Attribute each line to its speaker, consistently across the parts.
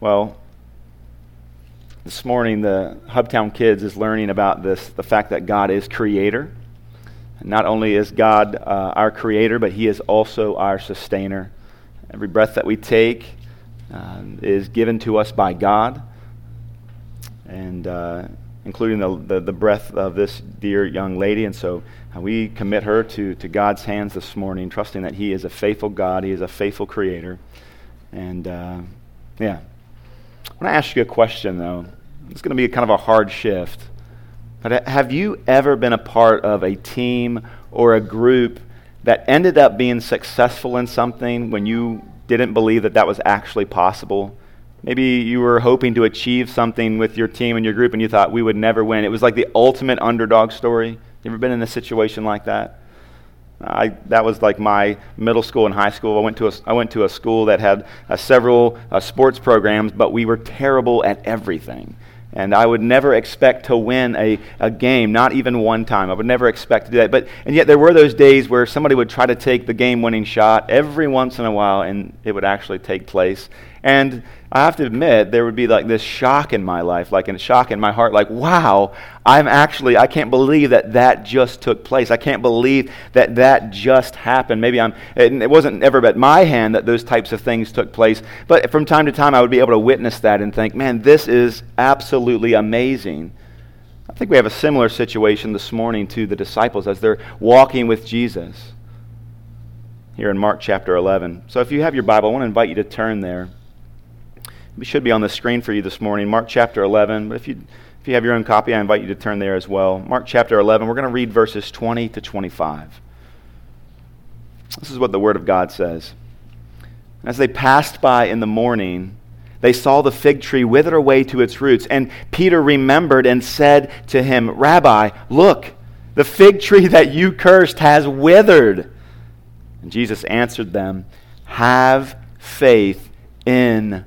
Speaker 1: Well, this morning the Hubtown Kids is learning about this the fact that God is creator. Not only is God uh, our creator, but He is also our sustainer. Every breath that we take uh, is given to us by God, and uh, including the, the, the, breath of this dear young lady. And so uh, we commit her to, to God's hands this morning, trusting that He is a faithful God, He is a faithful creator. And uh, yeah. I want to ask you a question, though. It's going to be kind of a hard shift. But have you ever been a part of a team or a group that ended up being successful in something when you didn't believe that that was actually possible? Maybe you were hoping to achieve something with your team and your group and you thought we would never win. It was like the ultimate underdog story. You ever been in a situation like that? I, that was like my middle school and high school. I went to a, I went to a school that had uh, several uh, sports programs, but we were terrible at everything. And I would never expect to win a, a game, not even one time. I would never expect to do that. But, and yet there were those days where somebody would try to take the game winning shot every once in a while, and it would actually take place. And I have to admit, there would be like this shock in my life, like a shock in my heart, like, wow, I'm actually, I can't believe that that just took place. I can't believe that that just happened. Maybe I'm, it wasn't ever at my hand that those types of things took place, but from time to time I would be able to witness that and think, man, this is absolutely amazing. I think we have a similar situation this morning to the disciples as they're walking with Jesus here in Mark chapter 11. So if you have your Bible, I want to invite you to turn there. It should be on the screen for you this morning, Mark chapter 11. But if you, if you have your own copy, I invite you to turn there as well. Mark chapter 11, we're going to read verses 20 to 25. This is what the Word of God says. As they passed by in the morning, they saw the fig tree wither away to its roots. And Peter remembered and said to him, Rabbi, look, the fig tree that you cursed has withered. And Jesus answered them, Have faith in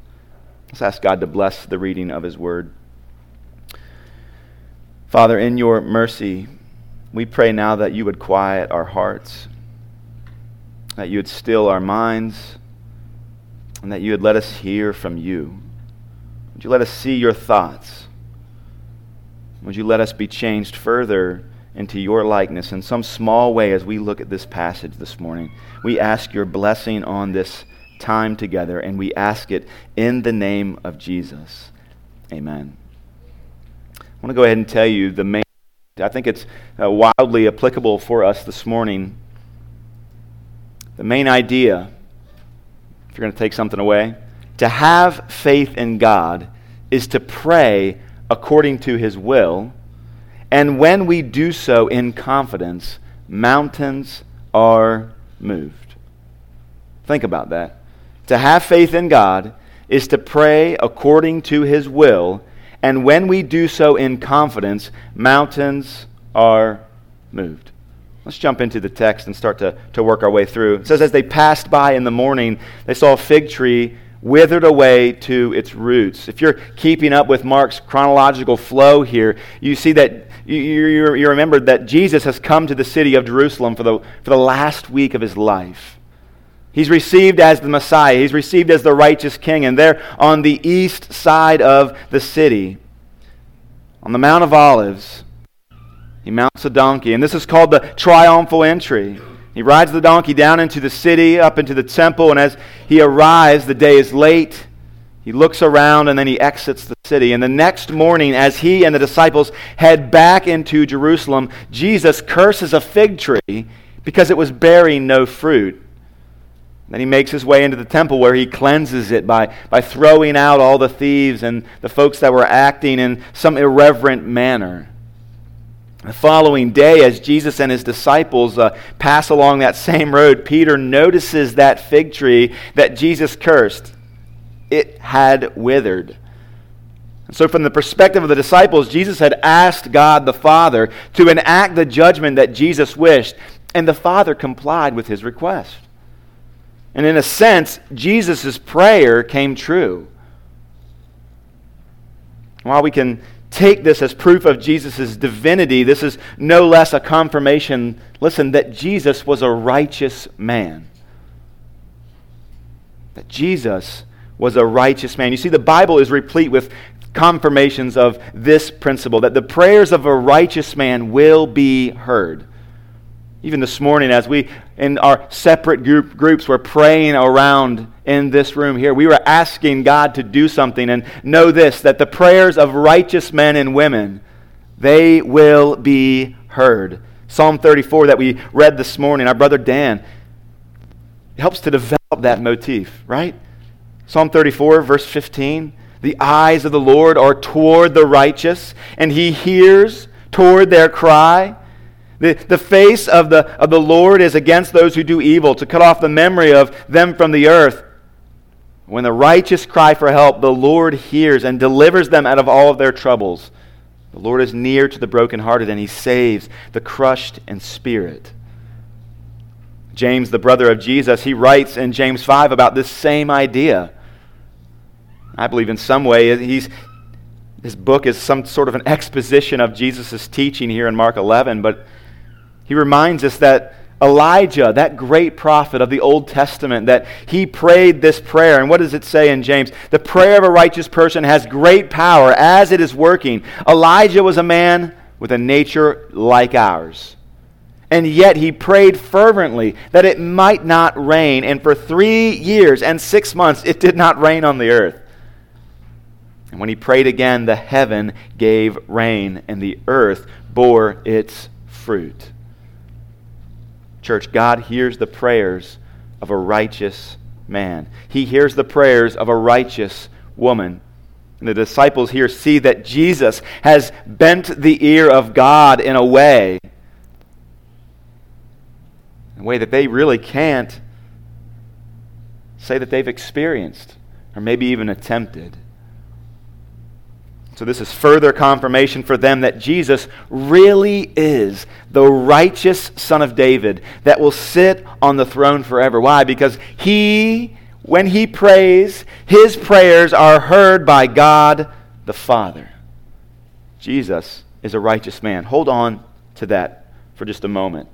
Speaker 1: Let's ask God to bless the reading of His Word. Father, in your mercy, we pray now that you would quiet our hearts, that you would still our minds, and that you would let us hear from you. Would you let us see your thoughts? Would you let us be changed further into your likeness in some small way as we look at this passage this morning? We ask your blessing on this time together, and we ask it in the name of Jesus. Amen. I want to go ahead and tell you the main, I think it's uh, wildly applicable for us this morning. The main idea, if you're going to take something away, to have faith in God is to pray according to his will. And when we do so in confidence, mountains are moved. Think about that. To have faith in God is to pray according to his will, and when we do so in confidence, mountains are moved. Let's jump into the text and start to, to work our way through. It says, As they passed by in the morning, they saw a fig tree withered away to its roots. If you're keeping up with Mark's chronological flow here, you see that you, you, you remember that Jesus has come to the city of Jerusalem for the, for the last week of his life. He's received as the Messiah. He's received as the righteous king. And there on the east side of the city, on the Mount of Olives, he mounts a donkey. And this is called the triumphal entry. He rides the donkey down into the city, up into the temple. And as he arrives, the day is late. He looks around and then he exits the city. And the next morning, as he and the disciples head back into Jerusalem, Jesus curses a fig tree because it was bearing no fruit. Then he makes his way into the temple where he cleanses it by, by throwing out all the thieves and the folks that were acting in some irreverent manner. The following day, as Jesus and his disciples uh, pass along that same road, Peter notices that fig tree that Jesus cursed. it had withered. And so, from the perspective of the disciples, Jesus had asked God the Father to enact the judgment that Jesus wished, and the Father complied with his request. And in a sense, Jesus' prayer came true. While we can take this as proof of Jesus' divinity, this is no less a confirmation, listen, that Jesus was a righteous man. That Jesus was a righteous man. You see, the Bible is replete with confirmations of this principle that the prayers of a righteous man will be heard. Even this morning, as we in our separate group, groups were praying around in this room here, we were asking God to do something. And know this that the prayers of righteous men and women, they will be heard. Psalm 34 that we read this morning, our brother Dan, helps to develop that motif, right? Psalm 34, verse 15. The eyes of the Lord are toward the righteous, and he hears toward their cry. The, the face of the, of the Lord is against those who do evil, to cut off the memory of them from the earth. When the righteous cry for help, the Lord hears and delivers them out of all of their troubles. The Lord is near to the brokenhearted, and he saves the crushed in spirit. James, the brother of Jesus, he writes in James 5 about this same idea. I believe in some way he's, his book is some sort of an exposition of Jesus' teaching here in Mark 11, but he reminds us that Elijah, that great prophet of the Old Testament, that he prayed this prayer. And what does it say in James? The prayer of a righteous person has great power as it is working. Elijah was a man with a nature like ours. And yet he prayed fervently that it might not rain. And for three years and six months, it did not rain on the earth. And when he prayed again, the heaven gave rain, and the earth bore its fruit. Church, God hears the prayers of a righteous man. He hears the prayers of a righteous woman. And the disciples here see that Jesus has bent the ear of God in a way, in a way that they really can't say that they've experienced or maybe even attempted. So, this is further confirmation for them that Jesus really is the righteous Son of David that will sit on the throne forever. Why? Because he, when he prays, his prayers are heard by God the Father. Jesus is a righteous man. Hold on to that for just a moment.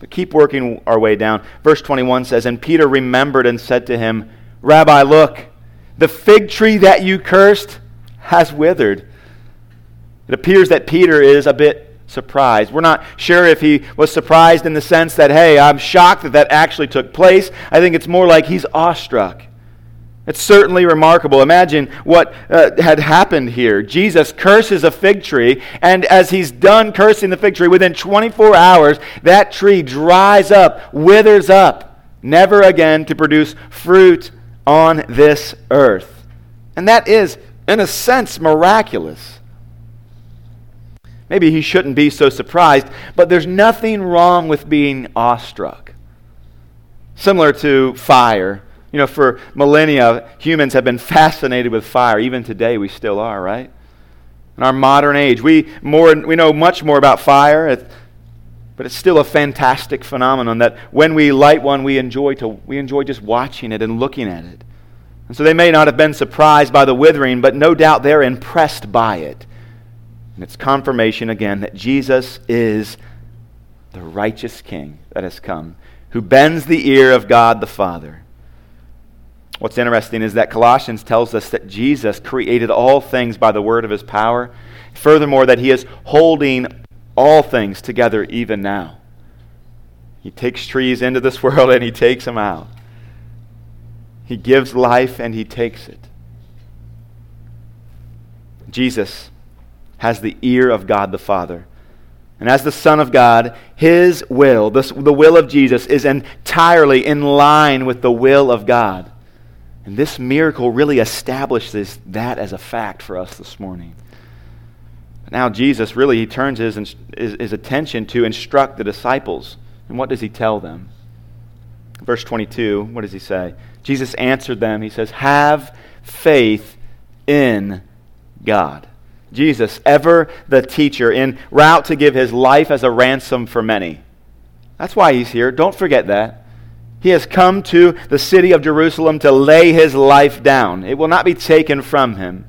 Speaker 1: But keep working our way down. Verse 21 says, And Peter remembered and said to him, Rabbi, look, the fig tree that you cursed has withered. It appears that Peter is a bit surprised. We're not sure if he was surprised in the sense that, hey, I'm shocked that that actually took place. I think it's more like he's awestruck. It's certainly remarkable. Imagine what uh, had happened here. Jesus curses a fig tree, and as he's done cursing the fig tree, within 24 hours, that tree dries up, withers up, never again to produce fruit on this earth. And that is, in a sense, miraculous. Maybe he shouldn't be so surprised, but there's nothing wrong with being awestruck. Similar to fire. You know, for millennia, humans have been fascinated with fire. Even today, we still are, right? In our modern age, we, more, we know much more about fire, but it's still a fantastic phenomenon that when we light one, we enjoy, to, we enjoy just watching it and looking at it. And so they may not have been surprised by the withering, but no doubt they're impressed by it. And it's confirmation again that Jesus is the righteous King that has come, who bends the ear of God the Father. What's interesting is that Colossians tells us that Jesus created all things by the word of his power. Furthermore, that he is holding all things together even now. He takes trees into this world and he takes them out. He gives life and he takes it. Jesus has the ear of God the Father. And as the Son of God, his will, this, the will of Jesus, is entirely in line with the will of God. And this miracle really establishes that as a fact for us this morning. Now, Jesus really he turns his, his, his attention to instruct the disciples. And what does he tell them? Verse 22, what does he say? Jesus answered them. He says, Have faith in God. Jesus, ever the teacher, en route to give his life as a ransom for many. That's why he's here. Don't forget that. He has come to the city of Jerusalem to lay his life down. It will not be taken from him.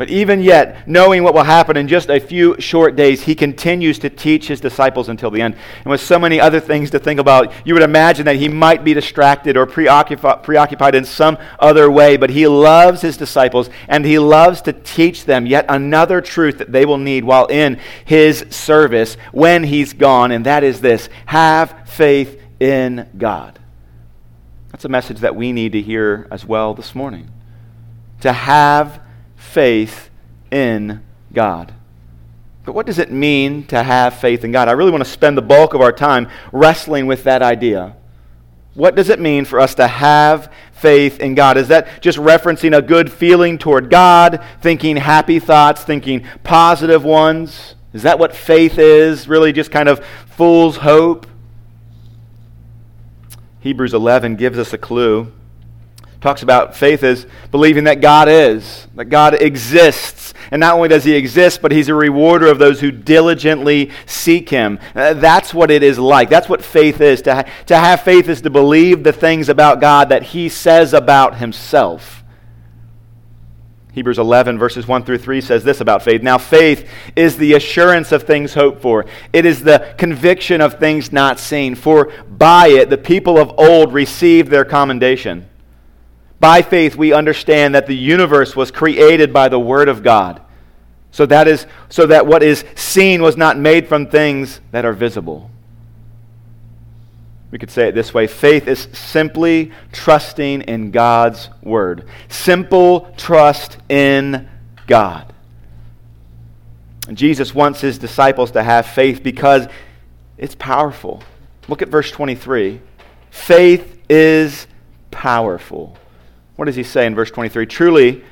Speaker 1: But even yet, knowing what will happen in just a few short days, he continues to teach his disciples until the end. And with so many other things to think about, you would imagine that he might be distracted or preoccupied in some other way. But he loves his disciples and he loves to teach them yet another truth that they will need while in his service when he's gone. And that is this have faith in God. That's a message that we need to hear as well this morning. To have faith in God. But what does it mean to have faith in God? I really want to spend the bulk of our time wrestling with that idea. What does it mean for us to have faith in God? Is that just referencing a good feeling toward God, thinking happy thoughts, thinking positive ones? Is that what faith is? Really just kind of fool's hope? Hebrews 11 gives us a clue talks about faith as believing that God is, that God exists. And not only does he exist, but he's a rewarder of those who diligently seek him. Uh, that's what it is like. That's what faith is. To, ha- to have faith is to believe the things about God that he says about himself. Hebrews 11, verses 1 through 3 says this about faith. Now, faith is the assurance of things hoped for, it is the conviction of things not seen. For by it the people of old received their commendation. By faith, we understand that the universe was created by the Word of God. So that, is, so that what is seen was not made from things that are visible. We could say it this way faith is simply trusting in God's Word. Simple trust in God. And Jesus wants his disciples to have faith because it's powerful. Look at verse 23. Faith is powerful. What does he say in verse 23? Truly,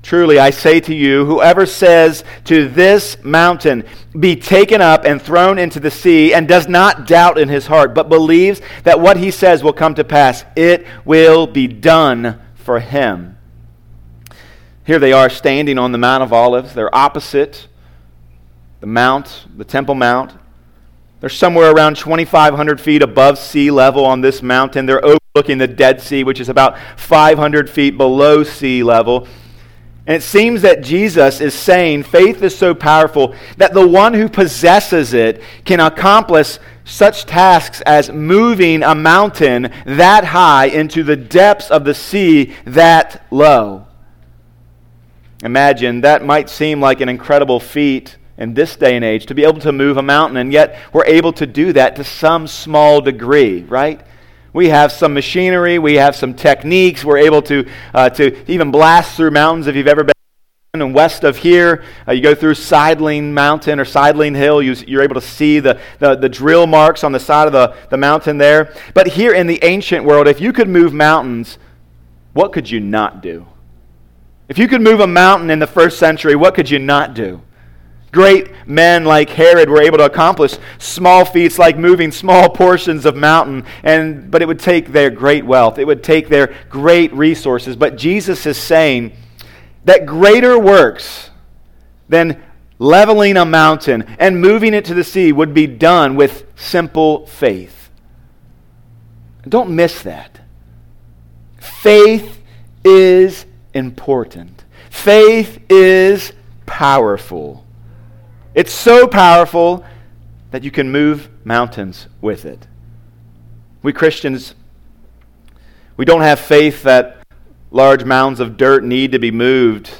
Speaker 1: truly, I say to you, whoever says to this mountain, be taken up and thrown into the sea, and does not doubt in his heart, but believes that what he says will come to pass, it will be done for him. Here they are standing on the Mount of Olives. They're opposite the Mount, the Temple Mount. They're somewhere around 2,500 feet above sea level on this mountain. They're overlooking the Dead Sea, which is about 500 feet below sea level. And it seems that Jesus is saying faith is so powerful that the one who possesses it can accomplish such tasks as moving a mountain that high into the depths of the sea that low. Imagine that might seem like an incredible feat in this day and age to be able to move a mountain, and yet we're able to do that to some small degree, right? We have some machinery, we have some techniques. We're able to, uh, to even blast through mountains if you've ever been. And west of here, uh, you go through Sideling Mountain or Sideling Hill. You, are able to see the, the, the, drill marks on the side of the, the mountain there. But here in the ancient world, if you could move mountains, what could you not do? If you could move a mountain in the first century, what could you not do? Great men like Herod were able to accomplish small feats like moving small portions of mountain, and, but it would take their great wealth. It would take their great resources. But Jesus is saying that greater works than leveling a mountain and moving it to the sea would be done with simple faith. Don't miss that. Faith is important. Faith is powerful. It's so powerful that you can move mountains with it. We Christians, we don't have faith that large mounds of dirt need to be moved,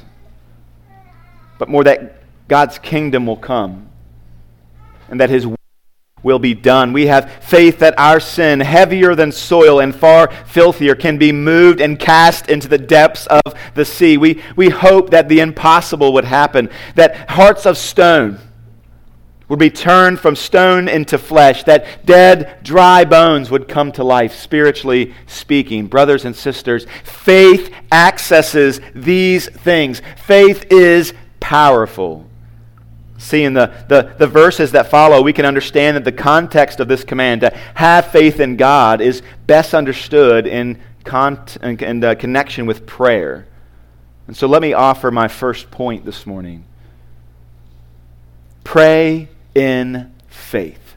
Speaker 1: but more that God's kingdom will come and that his will be done. We have faith that our sin, heavier than soil and far filthier, can be moved and cast into the depths of the sea. We, we hope that the impossible would happen, that hearts of stone would be turned from stone into flesh, that dead, dry bones would come to life, spiritually speaking. Brothers and sisters, faith accesses these things. Faith is powerful. See, in the, the, the verses that follow, we can understand that the context of this command to have faith in God is best understood in con- and uh, connection with prayer. And so let me offer my first point this morning. Pray in faith.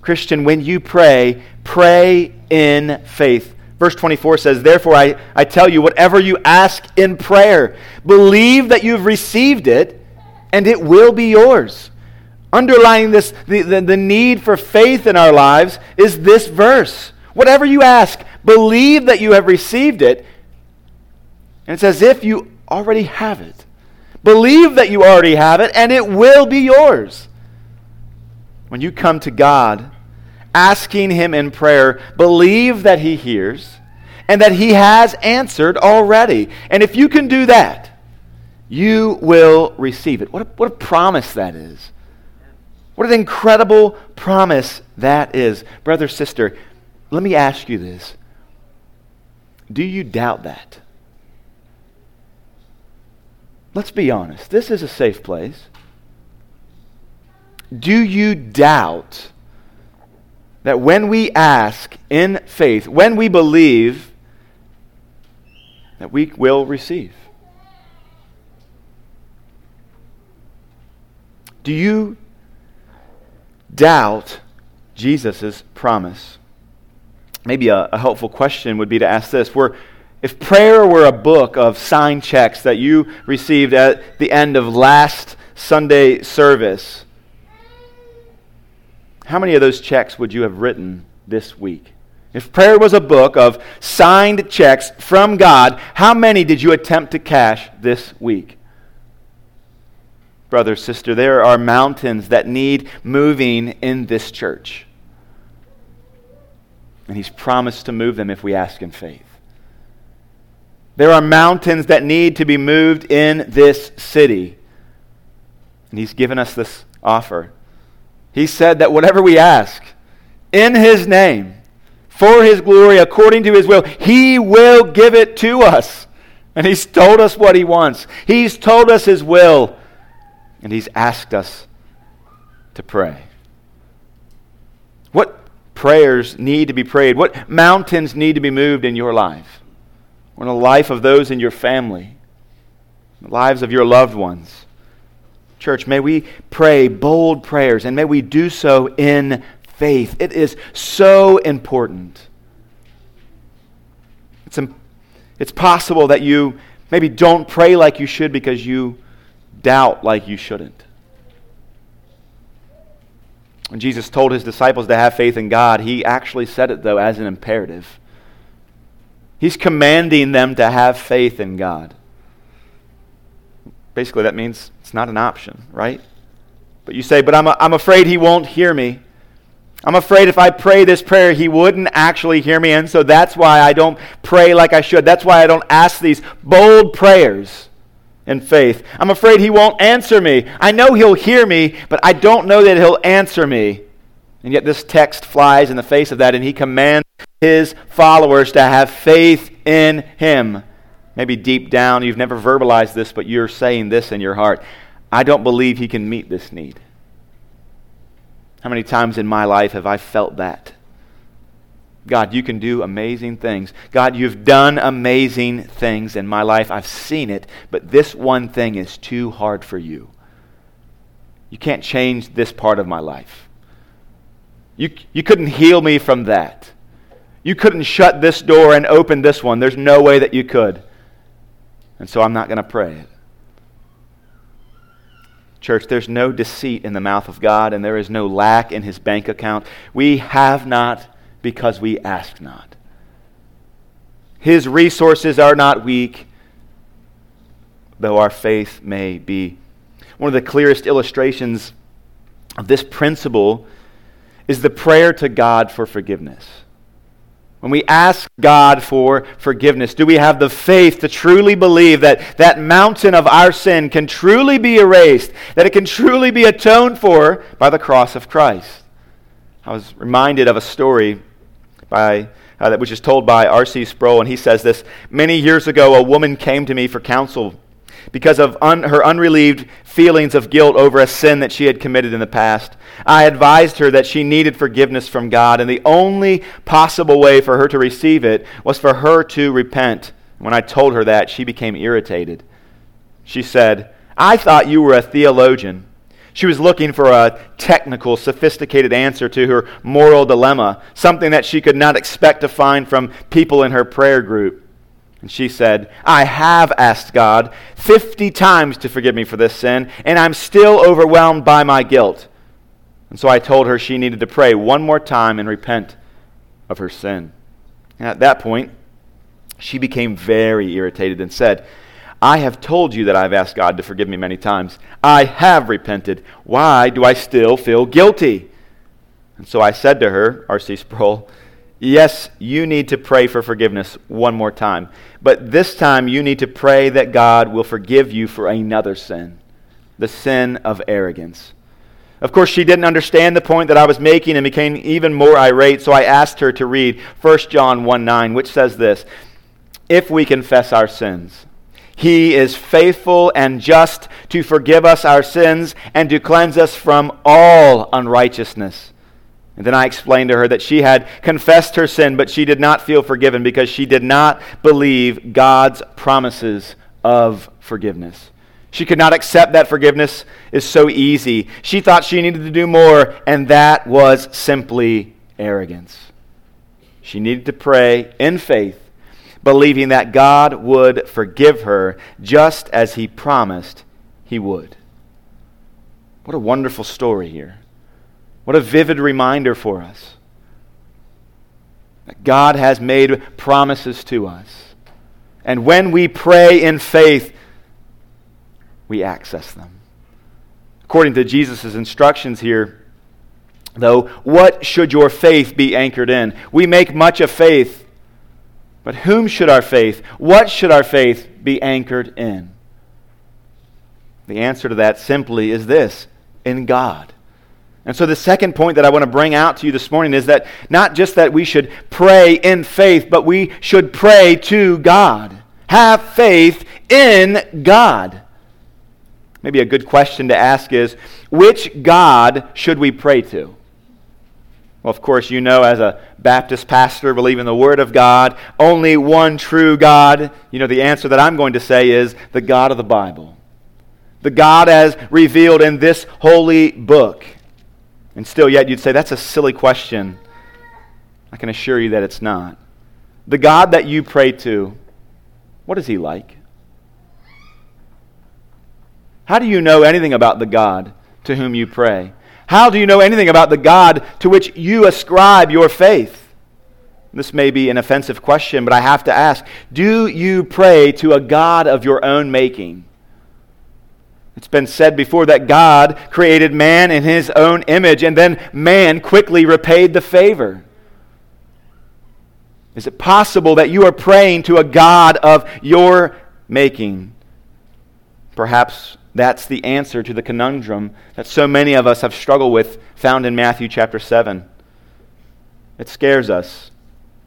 Speaker 1: Christian, when you pray, pray in faith. Verse 24 says, Therefore, I, I tell you, whatever you ask in prayer, believe that you've received it, and it will be yours. Underlying this, the, the, the need for faith in our lives is this verse. Whatever you ask, believe that you have received it. And it's as if you already have it. Believe that you already have it, and it will be yours. When you come to God, asking Him in prayer, believe that He hears and that He has answered already. And if you can do that, you will receive it. What a, what a promise that is. What an incredible promise that is. Brother, sister, let me ask you this Do you doubt that? Let's be honest. This is a safe place. Do you doubt that when we ask in faith, when we believe, that we will receive? Do you doubt Jesus' promise? Maybe a, a, helpful question would be to ask this. Were, if prayer were a book of signed checks that you received at the end of last Sunday service, how many of those checks would you have written this week? If prayer was a book of signed checks from God, how many did you attempt to cash this week? Brother, sister, there are mountains that need moving in this church. And He's promised to move them if we ask in faith. There are mountains that need to be moved in this city. And He's given us this offer. He said that whatever we ask in His name, for His glory, according to His will, He will give it to us. And He's told us what He wants, He's told us His will, and He's asked us to pray. What prayers need to be prayed? What mountains need to be moved in your life? Or in the life of those in your family? The lives of your loved ones? Church, may we pray bold prayers and may we do so in faith. It is so important. It's, it's possible that you maybe don't pray like you should because you doubt like you shouldn't. When Jesus told his disciples to have faith in God, he actually said it, though, as an imperative. He's commanding them to have faith in God. Basically, that means it's not an option, right? But you say, but I'm, a, I'm afraid he won't hear me. I'm afraid if I pray this prayer, he wouldn't actually hear me. And so that's why I don't pray like I should. That's why I don't ask these bold prayers in faith. I'm afraid he won't answer me. I know he'll hear me, but I don't know that he'll answer me. And yet this text flies in the face of that, and he commands his followers to have faith in him. Maybe deep down, you've never verbalized this, but you're saying this in your heart I don't believe he can meet this need. How many times in my life have I felt that? God, you can do amazing things. God, you've done amazing things in my life. I've seen it, but this one thing is too hard for you. You can't change this part of my life. You, you couldn't heal me from that. You couldn't shut this door and open this one. There's no way that you could. And so I'm not going to pray it. Church, there's no deceit in the mouth of God, and there is no lack in his bank account. We have not because we ask not. His resources are not weak, though our faith may be. One of the clearest illustrations of this principle is the prayer to God for forgiveness. When we ask God for forgiveness, do we have the faith to truly believe that that mountain of our sin can truly be erased, that it can truly be atoned for by the cross of Christ? I was reminded of a story by, uh, that which is told by R.C. Sproul, and he says this Many years ago, a woman came to me for counsel. Because of un- her unrelieved feelings of guilt over a sin that she had committed in the past. I advised her that she needed forgiveness from God, and the only possible way for her to receive it was for her to repent. When I told her that, she became irritated. She said, I thought you were a theologian. She was looking for a technical, sophisticated answer to her moral dilemma, something that she could not expect to find from people in her prayer group. And she said, I have asked God 50 times to forgive me for this sin, and I'm still overwhelmed by my guilt. And so I told her she needed to pray one more time and repent of her sin. And at that point, she became very irritated and said, I have told you that I've asked God to forgive me many times. I have repented. Why do I still feel guilty? And so I said to her, R.C. Sproul, yes, you need to pray for forgiveness one more time. But this time you need to pray that God will forgive you for another sin the sin of arrogance. Of course, she didn't understand the point that I was making and became even more irate, so I asked her to read 1 John 1 9, which says this If we confess our sins, he is faithful and just to forgive us our sins and to cleanse us from all unrighteousness. And then I explained to her that she had confessed her sin, but she did not feel forgiven because she did not believe God's promises of forgiveness. She could not accept that forgiveness is so easy. She thought she needed to do more, and that was simply arrogance. She needed to pray in faith believing that God would forgive her just as he promised he would. What a wonderful story here. What a vivid reminder for us that God has made promises to us. And when we pray in faith, we access them. According to Jesus' instructions here, though, what should your faith be anchored in? We make much of faith but whom should our faith, what should our faith be anchored in? The answer to that simply is this in God. And so, the second point that I want to bring out to you this morning is that not just that we should pray in faith, but we should pray to God. Have faith in God. Maybe a good question to ask is which God should we pray to? Well, of course, you know, as a Baptist pastor, believe in the Word of God, only one true God. You know, the answer that I'm going to say is the God of the Bible. The God as revealed in this holy book. And still, yet, you'd say, that's a silly question. I can assure you that it's not. The God that you pray to, what is he like? How do you know anything about the God to whom you pray? How do you know anything about the God to which you ascribe your faith? This may be an offensive question, but I have to ask Do you pray to a God of your own making? It's been said before that God created man in his own image, and then man quickly repaid the favor. Is it possible that you are praying to a God of your making? Perhaps that's the answer to the conundrum that so many of us have struggled with, found in Matthew chapter 7. It scares us,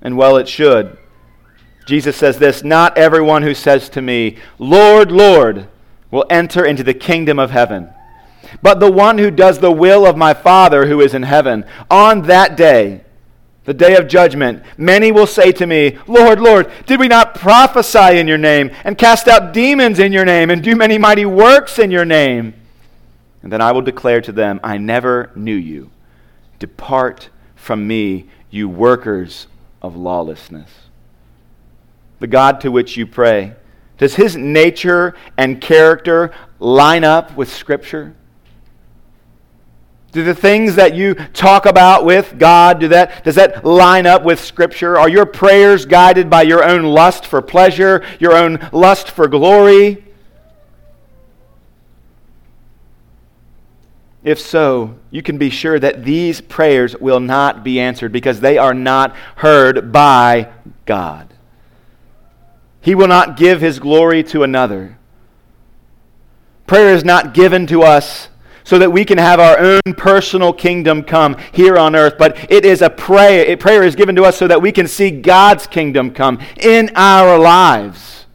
Speaker 1: and well, it should. Jesus says this Not everyone who says to me, Lord, Lord, will enter into the kingdom of heaven, but the one who does the will of my Father who is in heaven. On that day, the day of judgment, many will say to me, Lord, Lord, did we not prophesy in your name, and cast out demons in your name, and do many mighty works in your name? And then I will declare to them, I never knew you. Depart from me, you workers of lawlessness. The God to which you pray, does his nature and character line up with Scripture? Do the things that you talk about with God, do that, does that line up with Scripture? Are your prayers guided by your own lust for pleasure, your own lust for glory? If so, you can be sure that these prayers will not be answered because they are not heard by God. He will not give his glory to another. Prayer is not given to us so that we can have our own personal kingdom come here on earth. But it is a prayer. Prayer is given to us so that we can see God's kingdom come in our lives.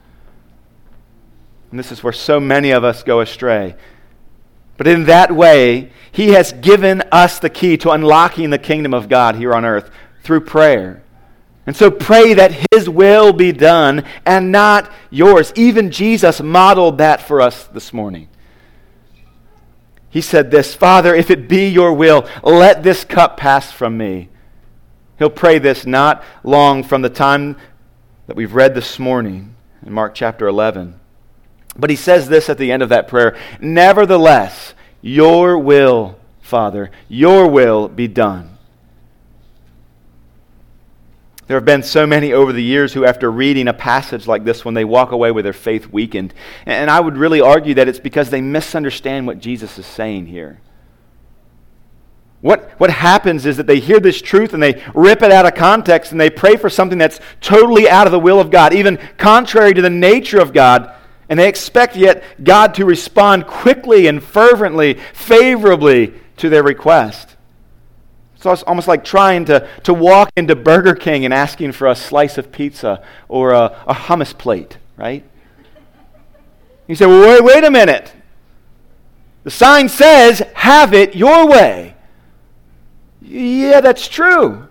Speaker 1: And this is where so many of us go astray. But in that way, He has given us the key to unlocking the kingdom of God here on earth through prayer. And so pray that His will be done and not yours. Even Jesus modeled that for us this morning. He said this Father, if it be your will, let this cup pass from me. He'll pray this not long from the time that we've read this morning in Mark chapter 11. But he says this at the end of that prayer Nevertheless, your will, Father, your will be done. There have been so many over the years who, after reading a passage like this when they walk away with their faith weakened. And I would really argue that it's because they misunderstand what Jesus is saying here. What, what happens is that they hear this truth and they rip it out of context and they pray for something that's totally out of the will of God, even contrary to the nature of God. And they expect yet God to respond quickly and fervently, favorably to their request. It's almost like trying to, to walk into Burger King and asking for a slice of pizza or a, a hummus plate, right? You say, well, wait, wait a minute. The sign says, have it your way. Yeah, that's true.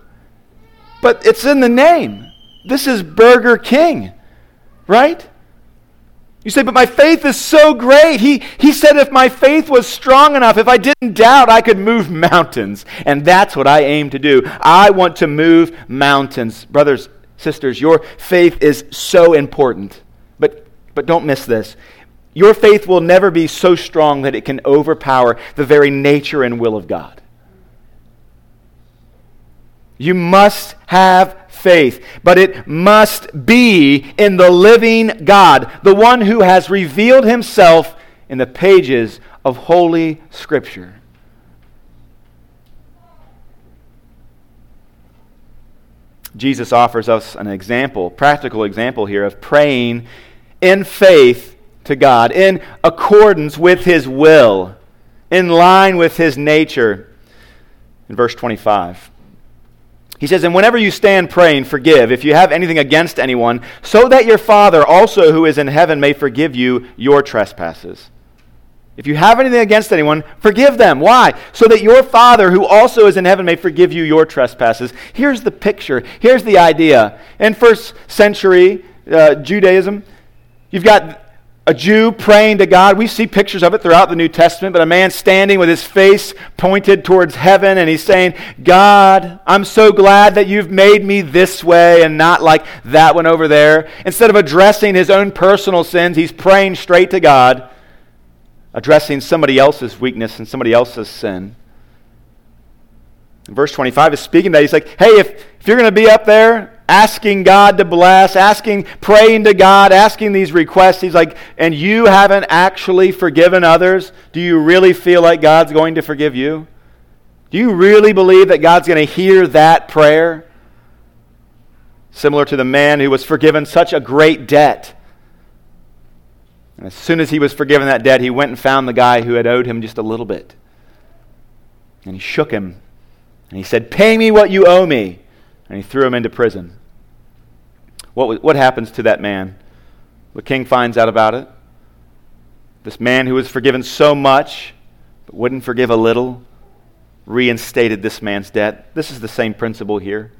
Speaker 1: But it's in the name. This is Burger King, right? You say, but my faith is so great. He, he said if my faith was strong enough, if I didn't doubt, I could move mountains. And that's what I aim to do. I want to move mountains. Brothers, sisters, your faith is so important. But, but don't miss this. Your faith will never be so strong that it can overpower the very nature and will of God. You must have faith, but it must be in the living God, the one who has revealed himself in the pages of Holy Scripture. Jesus offers us an example, practical example here of praying in faith to God, in accordance with his will, in line with his nature. In verse 25. He says, And whenever you stand praying, forgive if you have anything against anyone, so that your Father also who is in heaven may forgive you your trespasses. If you have anything against anyone, forgive them. Why? So that your Father who also is in heaven may forgive you your trespasses. Here's the picture. Here's the idea. In first century uh, Judaism, you've got a Jew praying to God. We see pictures of it throughout the New Testament, but a man standing with his face pointed towards heaven and he's saying, God, I'm so glad that you've made me this way and not like that one over there. Instead of addressing his own personal sins, he's praying straight to God, addressing somebody else's weakness and somebody else's sin. verse 25 is speaking that. He's like, hey, if, if you're going to be up there, asking God to bless, asking, praying to God, asking these requests. He's like, and you haven't actually forgiven others? Do you really feel like God's going to forgive you? Do you really believe that God's going to hear that prayer? Similar to the man who was forgiven such a great debt. And as soon as he was forgiven that debt, he went and found the guy who had owed him just a little bit. And he shook him. And he said, Pay me what you owe me. And he threw him into prison. What, what happens to that man? The king finds out about it. This man who was forgiven so much, but wouldn't forgive a little, reinstated this man's debt. This is the same principle here.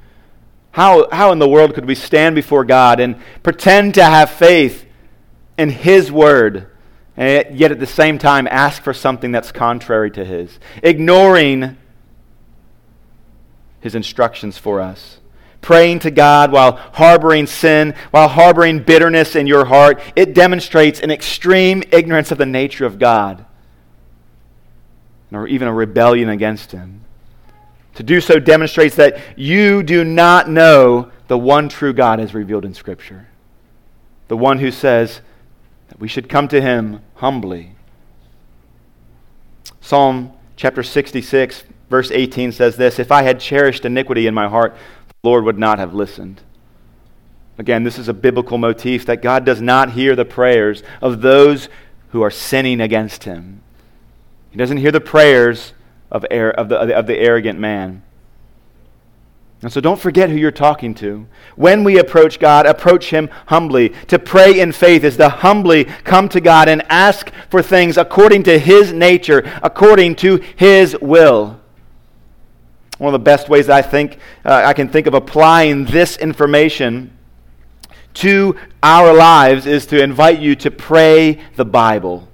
Speaker 1: How, how in the world could we stand before God and pretend to have faith in His word, and yet at the same time ask for something that's contrary to His, ignoring His instructions for us? Praying to God while harboring sin, while harboring bitterness in your heart, it demonstrates an extreme ignorance of the nature of God, or even a rebellion against Him. To do so demonstrates that you do not know the one true God as revealed in Scripture, the one who says that we should come to Him humbly. Psalm chapter 66, verse 18 says this If I had cherished iniquity in my heart, Lord would not have listened. Again, this is a biblical motif that God does not hear the prayers of those who are sinning against him. He doesn't hear the prayers of, of, the, of the arrogant man. And so don't forget who you're talking to. When we approach God, approach Him humbly. To pray in faith is to humbly come to God and ask for things according to His nature, according to His will. One of the best ways I think uh, I can think of applying this information to our lives is to invite you to pray the Bible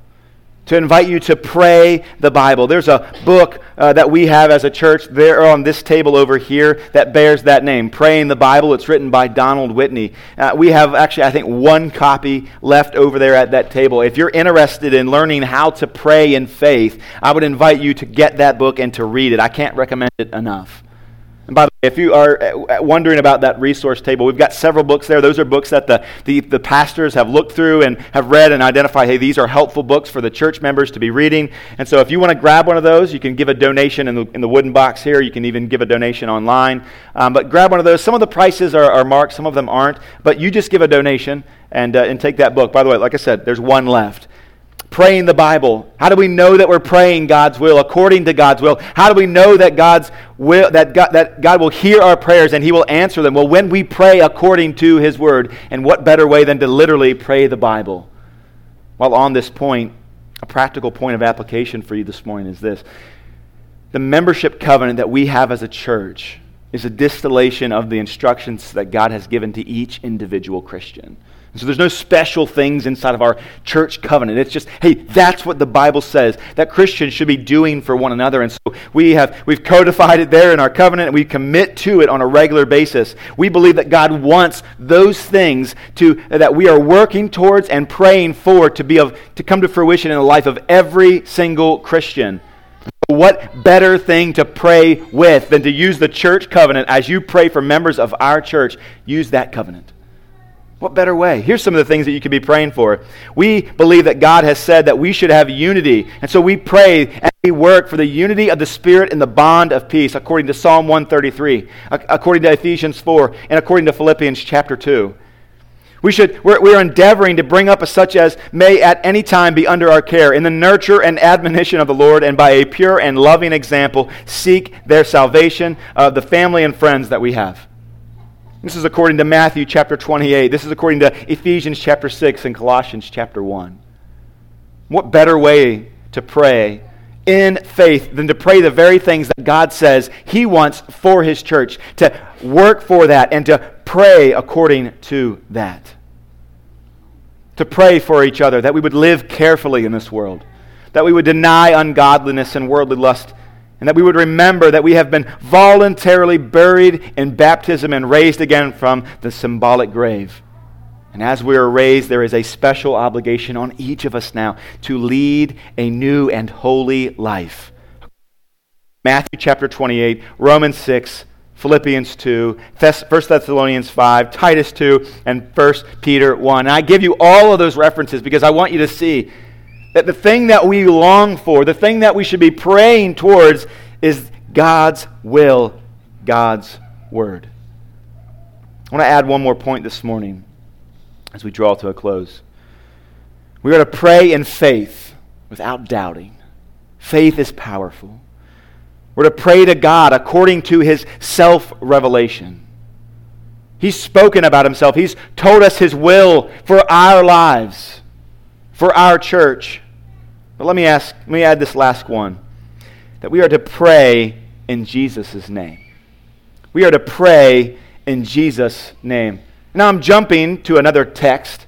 Speaker 1: to invite you to pray the Bible. There's a book uh, that we have as a church there on this table over here that bears that name, Praying the Bible. It's written by Donald Whitney. Uh, we have actually, I think, one copy left over there at that table. If you're interested in learning how to pray in faith, I would invite you to get that book and to read it. I can't recommend it enough. And by the way, if you are uh, wondering about that resource table, we've got several books there. Those are books that the, the, the, pastors have looked through and have read and identified, hey, these are helpful books for the church members to be reading. And so if you want to grab one of those, you can give a donation in the, in the wooden box here. You can even give a donation online. Um, but grab one of those. Some of the prices are, are, marked, some of them aren't. But you just give a donation and, uh, and take that book. By the way, like I said, there's one left praying the Bible? How do we know that we're praying God's will according to God's will? How do we know that God's will that God, that God will hear our prayers and he will answer them? Well, when we pray according to his word, and what better way than to literally pray the Bible? Well, on this point, a practical point of application for you this morning is this. The membership covenant that we have as a church is a distillation of the instructions that God has given to each individual Christian. And so there's no special things inside of our church covenant. It's just, hey, that's what the Bible says that Christians should be doing for one another. And so we have we've codified it there in our covenant and we commit to it on a regular basis. We believe that God wants those things to that we are working towards and praying for to be of to come to fruition in the life of every single Christian. What better thing to pray with than to use the church covenant as you pray for members of our church? Use that covenant. What better way? Here's some of the things that you could be praying for. We believe that God has said that we should have unity. And so we pray and we work for the unity of the Spirit and the bond of peace, according to Psalm 133, according to Ephesians 4, and according to Philippians chapter 2. We should, we're, we're endeavoring to bring up such as may at any time be under our care, in the nurture and admonition of the Lord, and by a pure and loving example, seek their salvation, of the family and friends that we have. This is according to Matthew chapter 28. This is according to Ephesians chapter 6 and Colossians chapter 1. What better way to pray in faith than to pray the very things that God says He wants for His church, to work for that and to pray according to that? To pray for each other, that we would live carefully in this world, that we would deny ungodliness and worldly lust and that we would remember that we have been voluntarily buried in baptism and raised again from the symbolic grave. And as we are raised, there is a special obligation on each of us now to lead a new and holy life. Matthew chapter 28, Romans 6, Philippians 2, 1 Thessalonians 5, Titus 2, and 1 Peter 1. And I give you all of those references because I want you to see that the thing that we long for, the thing that we should be praying towards, is God's will, God's word. I want to add one more point this morning as we draw to a close. We are to pray in faith without doubting. Faith is powerful. We're to pray to God according to his self revelation. He's spoken about himself, he's told us his will for our lives, for our church. But let me ask, let me add this last one that we are to pray in Jesus' name. We are to pray in Jesus' name. Now I'm jumping to another text.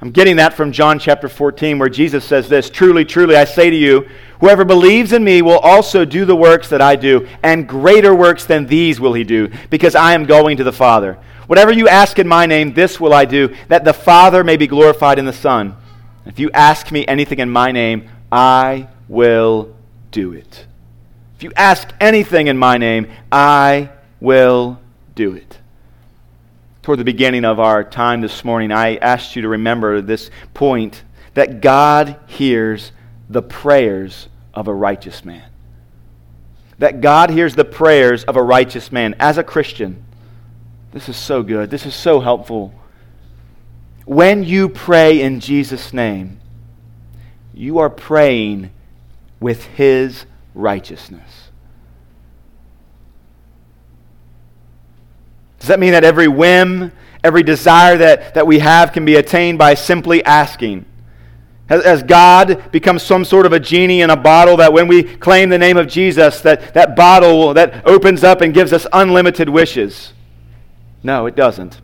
Speaker 1: I'm getting that from John chapter 14, where Jesus says this Truly, truly, I say to you, whoever believes in me will also do the works that I do, and greater works than these will he do, because I am going to the Father. Whatever you ask in my name, this will I do, that the Father may be glorified in the Son. If you ask me anything in my name, I will do it. If you ask anything in my name, I will do it. Toward the beginning of our time this morning, I asked you to remember this point that God hears the prayers of a righteous man. That God hears the prayers of a righteous man. As a Christian, this is so good. This is so helpful. When you pray in Jesus' name, you are praying with His righteousness. Does that mean that every whim, every desire that, that we have can be attained by simply asking? Has, has God become some sort of a genie in a bottle that when we claim the name of Jesus, that, that bottle that opens up and gives us unlimited wishes? No, it doesn't.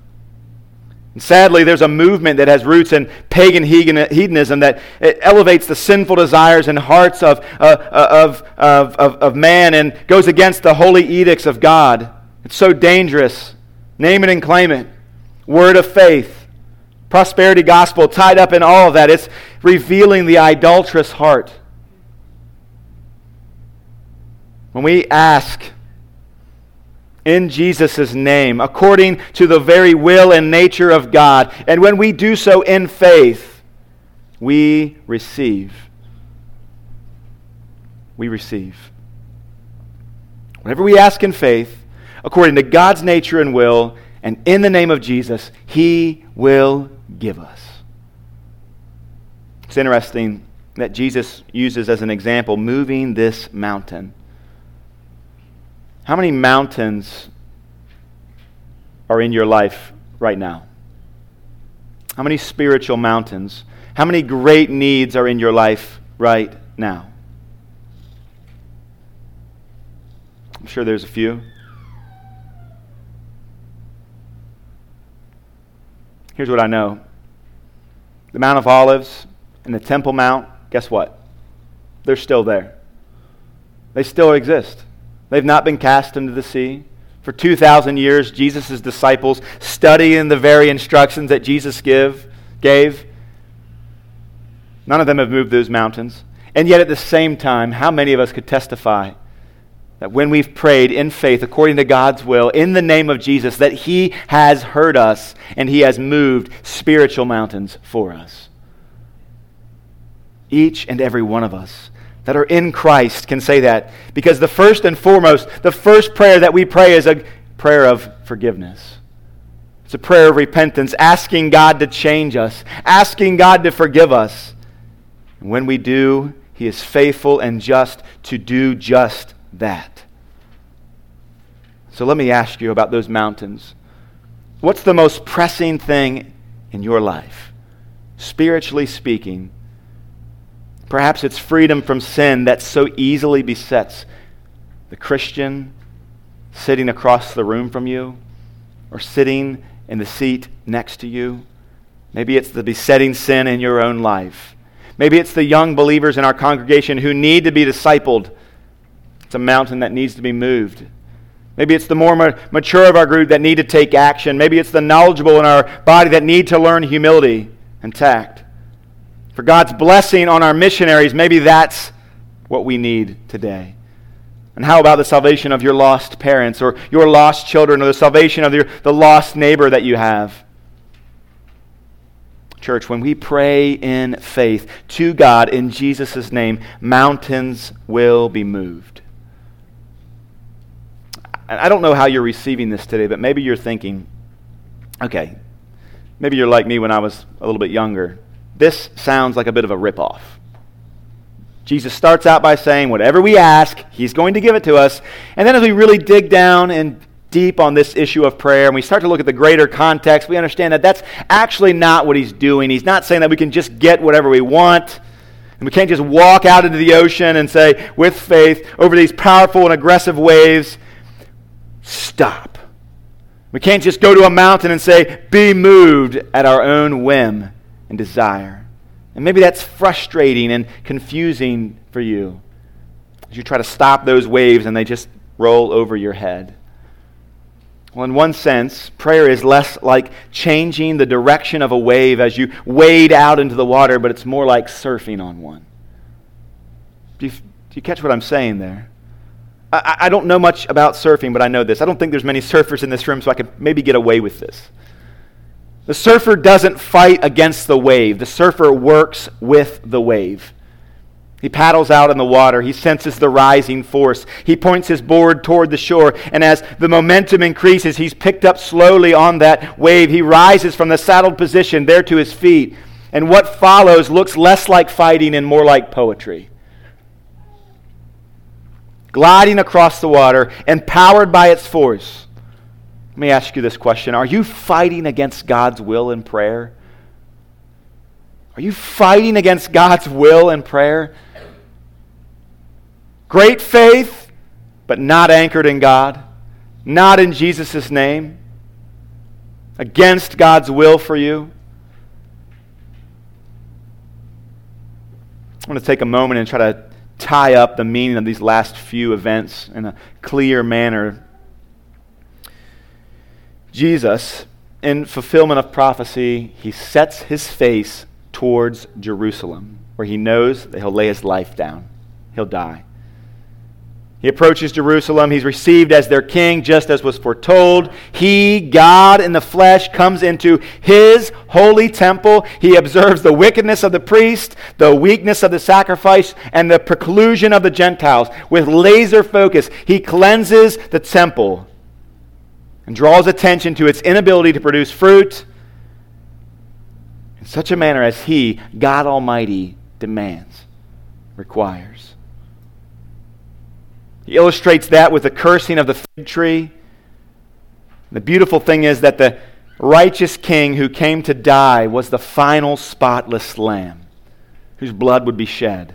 Speaker 1: Sadly, there's a movement that has roots in pagan hedonism that elevates the sinful desires and hearts of, uh, of, of, of, of man and goes against the holy edicts of God. It's so dangerous. Name it and claim it. Word of faith. Prosperity gospel tied up in all of that. It's revealing the idolatrous heart. When we ask, in Jesus' name, according to the very will and nature of God. And when we do so in faith, we receive. We receive. Whenever we ask in faith, according to God's nature and will, and in the name of Jesus, He will give us. It's interesting that Jesus uses as an example moving this mountain. How many mountains are in your life right now? How many spiritual mountains? How many great needs are in your life right now? I'm sure there's a few. Here's what I know the Mount of Olives and the Temple Mount, guess what? They're still there. They still exist. They've not been cast into the sea. For 2,000 years, Jesus' disciples studying the very instructions that Jesus give, gave. None of them have moved those mountains. And yet, at the same time, how many of us could testify that when we've prayed in faith according to God's will, in the name of Jesus, that He has heard us and He has moved spiritual mountains for us? Each and every one of us that are in Christ can say that. Because the first and foremost, the first prayer that we pray is a prayer of forgiveness. It's a prayer of repentance, asking God to change us, asking God to forgive us. And when we do, He is faithful and just to do just that. So let me ask you about those mountains. What's the most pressing thing in your life? Spiritually speaking, Perhaps it's freedom from sin that so easily besets the Christian sitting across the room from you or sitting in the seat next to you. Maybe it's the besetting sin in your own life. Maybe it's the young believers in our congregation who need to be discipled. It's a mountain that needs to be moved. Maybe it's the more mature of our group that need to take action. Maybe it's the knowledgeable in our body that need to learn humility and tact for God's blessing on our missionaries, maybe that's what we need today. And how about the salvation of your lost parents or your lost children or the salvation of your, the lost neighbor that you have? Church, when we pray in faith to God in Jesus' name, mountains will be moved. I don't know how you're receiving this today, but maybe you're thinking, okay, maybe you're like me when I was a little bit younger. This sounds like a bit of a ripoff. Jesus starts out by saying, whatever we ask, he's going to give it to us. And then as we really dig down and deep on this issue of prayer and we start to look at the greater context, we understand that that's actually not what he's doing. He's not saying that we can just get whatever we want. And we can't just walk out into the ocean and say, with faith, over these powerful and aggressive waves, stop. We can't just go to a mountain and say, be moved at our own whim and desire. And maybe that's frustrating and confusing for you as you try to stop those waves and they just roll over your head. Well, in one sense, prayer is less like changing the direction of a wave as you wade out into the water, but it's more like surfing on one. Do you, do you catch what I'm saying there? I, I don't know much about surfing, but I know this. I don't think there's many surfers in this room, so I could maybe get away with this. The surfer doesn't fight against the wave, the surfer works with the wave. He paddles out in the water. He senses the rising force. He points his board toward the shore. And as the momentum increases, he's picked up slowly on that wave. He rises from the saddled position there to his feet. And what follows looks less like fighting and more like poetry. Gliding across the water, empowered by its force, Let me ask you this question Are you fighting against God's will in prayer? Are you fighting against God's will in prayer? Great faith, but not anchored in God, not in Jesus' name, against God's will for you. I want to take a moment and try to tie up the meaning of these last few events in a clear manner. Jesus, in fulfillment of prophecy, he sets his face towards Jerusalem, where he knows that he'll lay his life down. He'll die. He approaches Jerusalem. He's received as their king, just as was foretold. He, God in the flesh, comes into his holy temple. He observes the wickedness of the priest, the weakness of the sacrifice, and the preclusion of the Gentiles. With laser focus, he cleanses the temple and draws attention to its inability to produce fruit in such a manner as he, God Almighty, demands, requires. He illustrates that with the cursing of the fig tree. The beautiful thing is that the righteous king who came to die was the final spotless lamb whose blood would be shed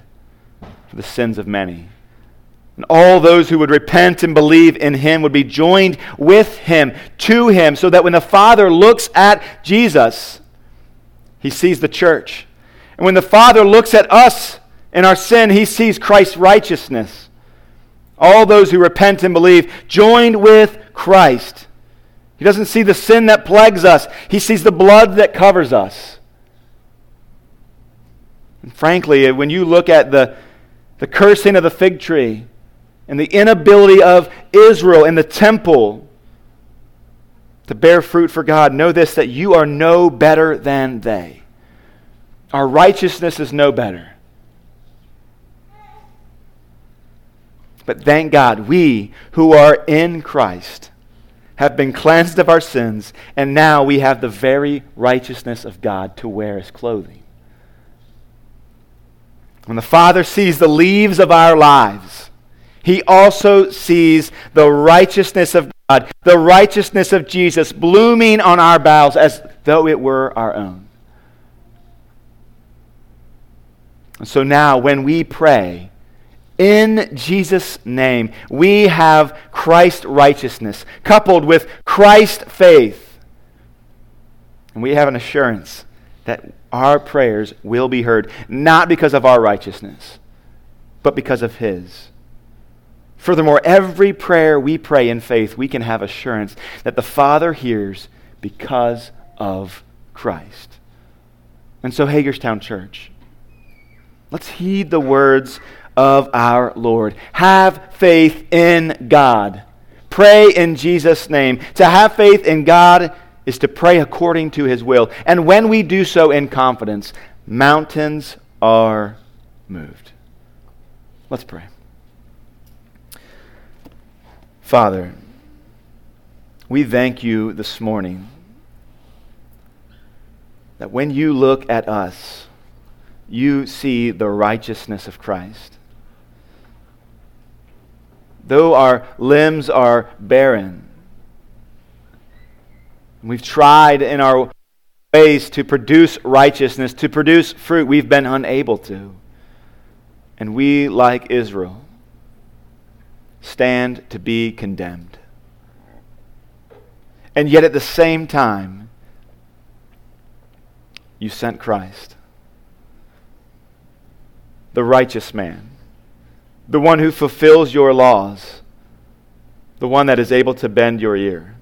Speaker 1: for the sins of many. And all those who would repent and believe in him would be joined with him, to him, so that when the Father looks at Jesus, he sees the church. And when the Father looks at us in our sin, he sees Christ's righteousness. All those who repent and believe, joined with Christ. He doesn't see the sin that plagues us, he sees the blood that covers us. And frankly, when you look at the, the cursing of the fig tree and the inability of Israel and the temple to bear fruit for God, know this that you are no better than they. Our righteousness is no better. But thank God, we who are in Christ have been cleansed of our sins, and now we have the very righteousness of God to wear as clothing. When the Father sees the leaves of our lives, he also sees the righteousness of God, the righteousness of Jesus blooming on our boughs as though it were our own. And so now, when we pray, in Jesus' name, we have Christ righteousness coupled with Christ faith. And we have an assurance that our prayers will be heard, not because of our righteousness, but because of His. Furthermore, every prayer we pray in faith, we can have assurance that the Father hears because of Christ. And so, Hagerstown Church, let's heed the words of our Lord. Have faith in God. Pray in Jesus' name. To have faith in God is to pray according to his will. And when we do so in confidence, mountains are moved. Let's pray. Father, we thank you this morning that when you look at us, you see the righteousness of Christ. Though our limbs are barren, we've tried in our ways to produce righteousness, to produce fruit, we've been unable to. And we, like Israel, stand to be condemned. And yet at the same time, you sent Christ, the righteous man the one who fulfills your laws, the one that is able to bend your ear.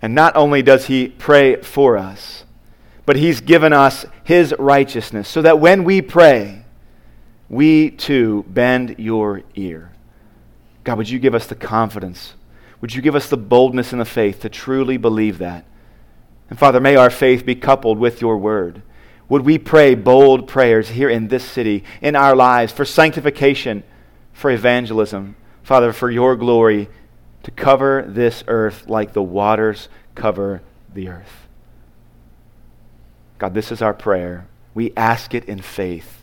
Speaker 1: And not only does he pray for us, but he's given us his righteousness so that when we pray, we too bend your ear. God, would you give us the confidence? Would you give us the boldness and the faith to truly believe that? And Father, may our faith be coupled with your word. Would we pray bold prayers here in this city, in our lives, for sanctification, for evangelism, Father, for your glory, to cover this earth like the waters cover the earth? God, this is our prayer. We ask it in faith.